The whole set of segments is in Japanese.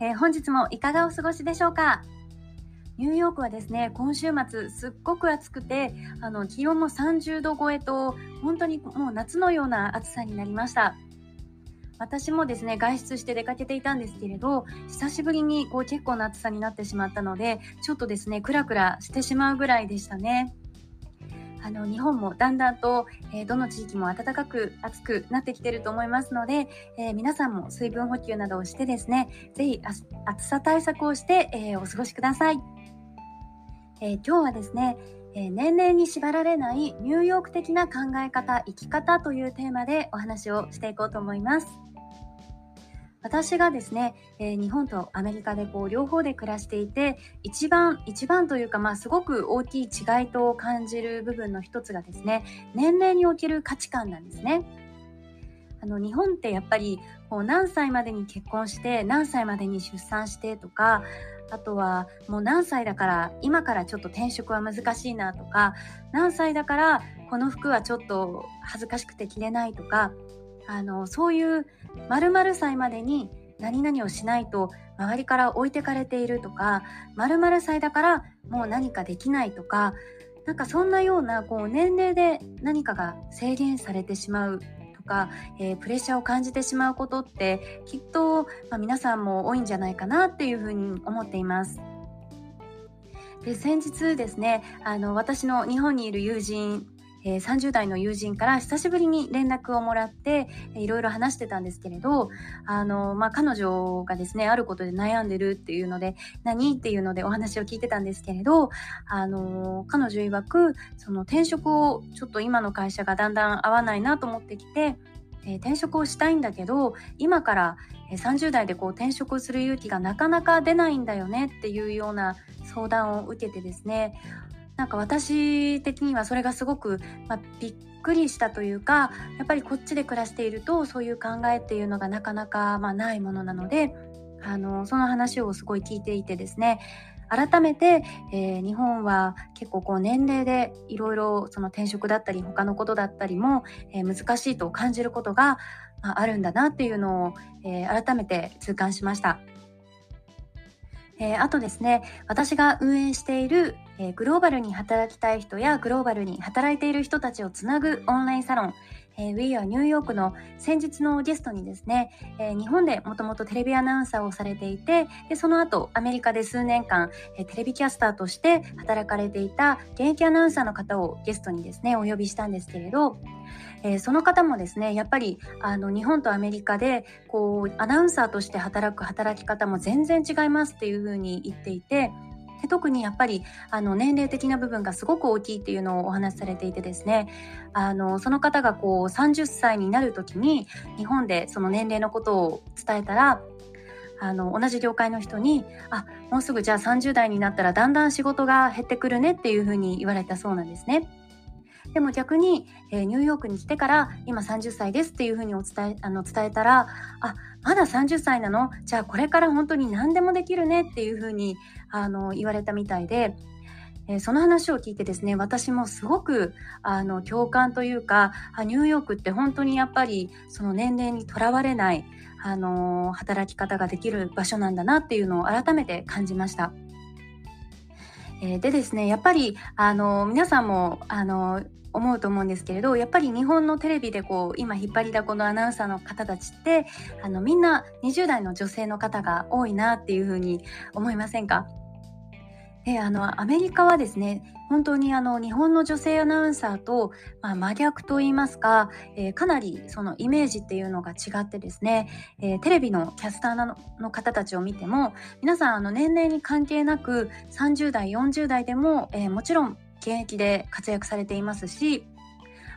えー、本日もいかがお過ごしでしょうか？ニューヨークはですね、今週末すっごく暑くて、あの気温も30度超えと、本当にもう夏のような暑さになりました。私もですね、外出して出かけていたんですけれど、久しぶりにこう結構な暑さになってしまったので、ちょっとですね、クラクラしてしまうぐらいでしたね。あの日本もだんだんと、えー、どの地域も暖かく暑くなってきてると思いますので、えー、皆さんも水分補給などをしてですね、ぜひ暑さ対策をして、えー、お過ごしください。えー、今日はですね、えー、年齢に縛られないニューヨーク的な考え方生き方というテーマでお話をしていこうと思います私がですね、えー、日本とアメリカでこう両方で暮らしていて一番一番というかまあすごく大きい違いと感じる部分の一つがですね年齢における価値観なんですね。あの日本ってやっぱりこう何歳までに結婚して何歳までに出産してとかあとはもう何歳だから今からちょっと転職は難しいなとか何歳だからこの服はちょっと恥ずかしくて着れないとかあのそういう〇〇歳までに何々をしないと周りから置いてかれているとか〇〇歳だからもう何かできないとかなんかそんなようなこう年齢で何かが制限されてしまうとか、えー、プレッシャーを感じてしまうことってきっと、まあ、皆さんも多いんじゃないかなっていうふうに思っています。で先日ですねあの私の日本にいる友人えー、30代の友人から久しぶりに連絡をもらっていろいろ話してたんですけれどあの、まあ、彼女がですねあることで悩んでるっていうので何っていうのでお話を聞いてたんですけれどあの彼女曰くその転職をちょっと今の会社がだんだん合わないなと思ってきてえ、転職をしたいんだけど今から30代でこう転職する勇気がなかなか出ないんだよねっていうような相談を受けてですねなんか私的にはそれがすごく、まあ、びっくりしたというかやっぱりこっちで暮らしているとそういう考えっていうのがなかなか、まあ、ないものなのであのその話をすごい聞いていてですね改めて、えー、日本は結構こう年齢でいろいろ転職だったり他のことだったりも、えー、難しいと感じることが、あ、あるんだなっていうのを、えー、改めて痛感しました。えー、あとですね私が運営している、えー、グローバルに働きたい人やグローバルに働いている人たちをつなぐオンラインサロンえー、We Are ニューヨークの先日のゲストにですね、えー、日本でもともとテレビアナウンサーをされていてでその後アメリカで数年間、えー、テレビキャスターとして働かれていた現役アナウンサーの方をゲストにですねお呼びしたんですけれど、え、その方もですねやっぱりあの日本とアメリカでこうアナウンサーとして働く働き方も全然違いますっていうふうに言っていてで特にやっぱりあの年齢的な部分がすごく大きいっていうのをお話しされていてですねあのその方がこう30歳になる時に日本でその年齢のことを伝えたらあの同じ業界の人に「あもうすぐじゃあ30代になったらだんだん仕事が減ってくるね」っていうふうに言われたそうなんですね。でも逆に、えー、ニューヨークに来てから今30歳ですっていうふうにお伝えあの伝えたらあまだ30歳なの？じゃあこれから本当に何でもできるねっていうふうにあの言われたみたいで。えー、その話を聞いてですね私もすごくあの共感というかあニューヨークって本当にやっぱりその年齢にとらわれない、あの、働き方ができる場所なんだなっていうのを改めて感じました。えー、でですねやっぱりあの皆さんもあの思うと思うんですけれどやっぱり日本のテレビでこう今引っ張りだこのアナウンサーの方たちってあのみんな20代の女性の方が多いなっていうふうに思いませんか？であのアメリカはですね本当にあの日本の女性アナウンサーと、まあ、真逆といいますか、えー、かなりそのイメージっていうのが違ってですね、えー、テレビのキャスターのの方たちを見ても皆さんあの年齢に関係なく30代40代でも、えー、もちろん現役で活躍されていますし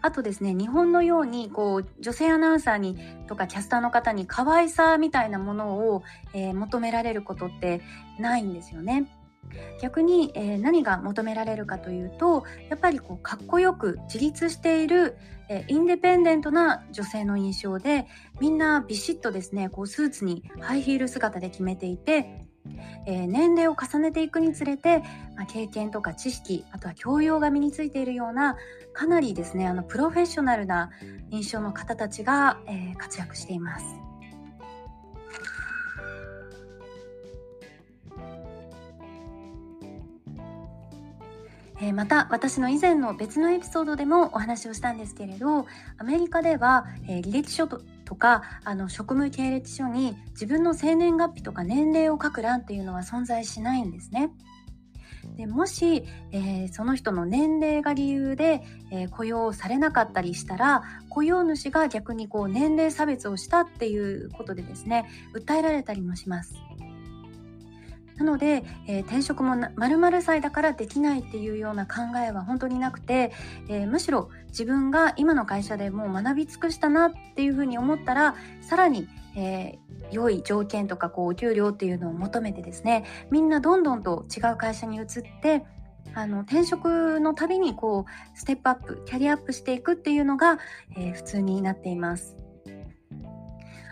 あとですね日本のようにこう女性アナウンサーにとかキャスターの方に可愛さみたいなものを、え求められることってないんですよね。逆に、えー、何が求められるかというとやっぱりこうかっこよく自立している、えー、インデペンデントな女性の印象でみんなビシッとですねこうスーツにハイヒール姿で決めていて、えー、年齢を重ねていくにつれて、まあ、経験とか知識あとは教養が身についているようなかなりですねあのプロフェッショナルな印象の方たちが、え活躍しています。え、また私の以前の別のエピソードでもお話をしたんですけれどアメリカでは、え、履歴書ととかあの職務経歴書に自分の生年月日とか年齢を書く欄っていうのは存在しないんですね。でもし、えー、その人の年齢が理由で、えー、雇用されなかったりしたら雇用主が逆にこう年齢差別をしたっていうことでですね訴えられたりもします。なので、えー、転職もまるまる歳だからできないっていうような考えは本当になくて、えー、むしろ自分が今の会社でもう学び尽くしたなっていうふうに思ったらさらに、えー、良い条件とかこうお給料っていうのを求めてですねみんなどんどんと違う会社に移ってあの転職のたびにこうステップアップキャリアアップしていくっていうのが、えー、普通になっています。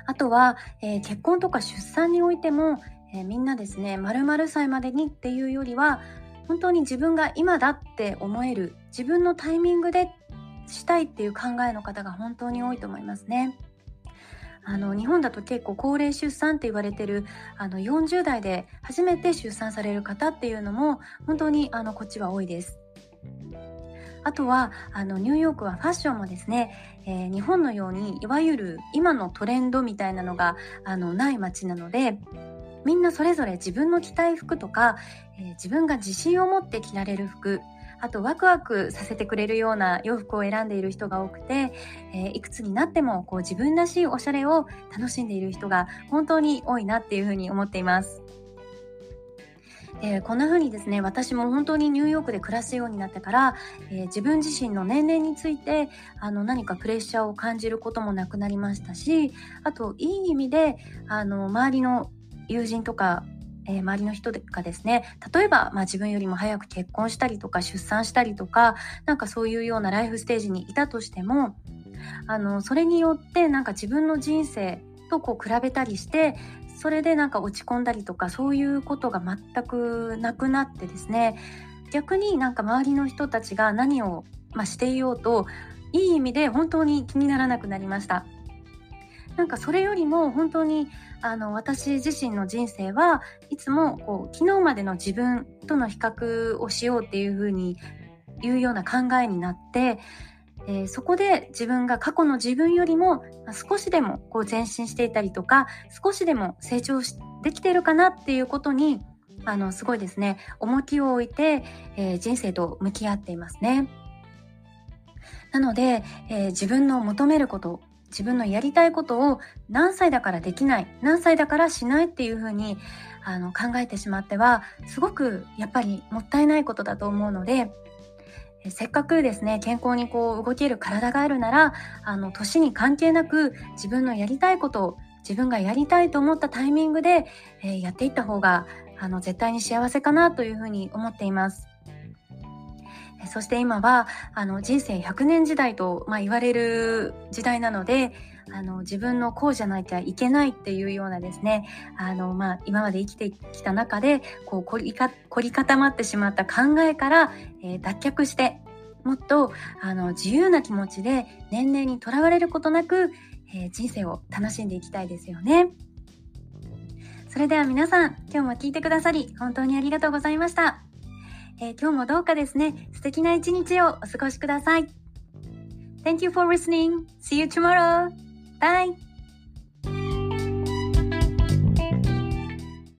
あとは、えー、結婚とか出産においても、えー、みんなですね〇〇歳までにっていうよりは本当に自分が今だって思える自分のタイミングでしたいっていう考えの方が本当に多いと思いますね。あの日本だと結構高齢出産って言われてるあの40代で初めて出産される方っていうのも本当にあのこっちは多いです。あとはあのニューヨークはファッションもですね、えー、日本のようにいわゆる今のトレンドみたいなのがあのない街なのでみんなそれぞれ自分の着たい服とか、えー、自分が自信を持って着られる服あとワクワクさせてくれるような洋服を選んでいる人が多くて、えー、いくつになってもこう自分らしいおしゃれを楽しんでいる人が本当に多いなっていうふうに思っています。えー、こんな風にですね私も本当にニューヨークで暮らすようになってから、えー、自分自身の年齢についてあの何かプレッシャーを感じることもなくなりましたしあといい意味であの周りの友人とか、えー、周りの人がですね例えば、まあ、自分よりも早く結婚したりとか出産したりとかなんかそういうようなライフステージにいたとしてもあのそれによってなんか自分の人生とこう比べたりしてそれでなんか落ち込んだりとかそういうことが全くなくなってですね逆になんか周りの人たちが何を、まあ、していようといい意味で本当に気にならなくなりました。なんかそれよりも本当にあの私自身の人生はいつもこう昨日までの自分との比較をしようっていうふうに言うような考えになって、えー、そこで自分が過去の自分よりも少しでもこう前進していたりとか少しでも成長できてるかなっていうことにあのすごいですね重きを置いて、えー、人生と向き合っていますね。なので、えー、自分の求めること自分のやりたいことを何歳だからできない何歳だからしないっていうふうにあの考えてしまってはすごくやっぱりもったいないことだと思うのでせっかくですね健康にこう動ける体があるならあの年に関係なく自分のやりたいことを自分がやりたいと思ったタイミングで、えー、やっていった方があの絶対に幸せかなというふうに思っています。そして今はあの人生100年時代と、まあ、言われる時代なのであの自分のこうじゃなきゃいけないっていうようなですねあの、まあ、今まで生きてきた中でこう凝りか凝り固まってしまった考えから、えー、脱却してもっとあの自由な気持ちで年齢にとらわれることなく、えー、人生を楽しんでいきたいですよね。それでは皆さん今日も聞いてくださり本当にありがとうございました。えー、今日もどうかですね、素敵な一日をお過ごしください。Thank you for listening. See you tomorrow. Bye.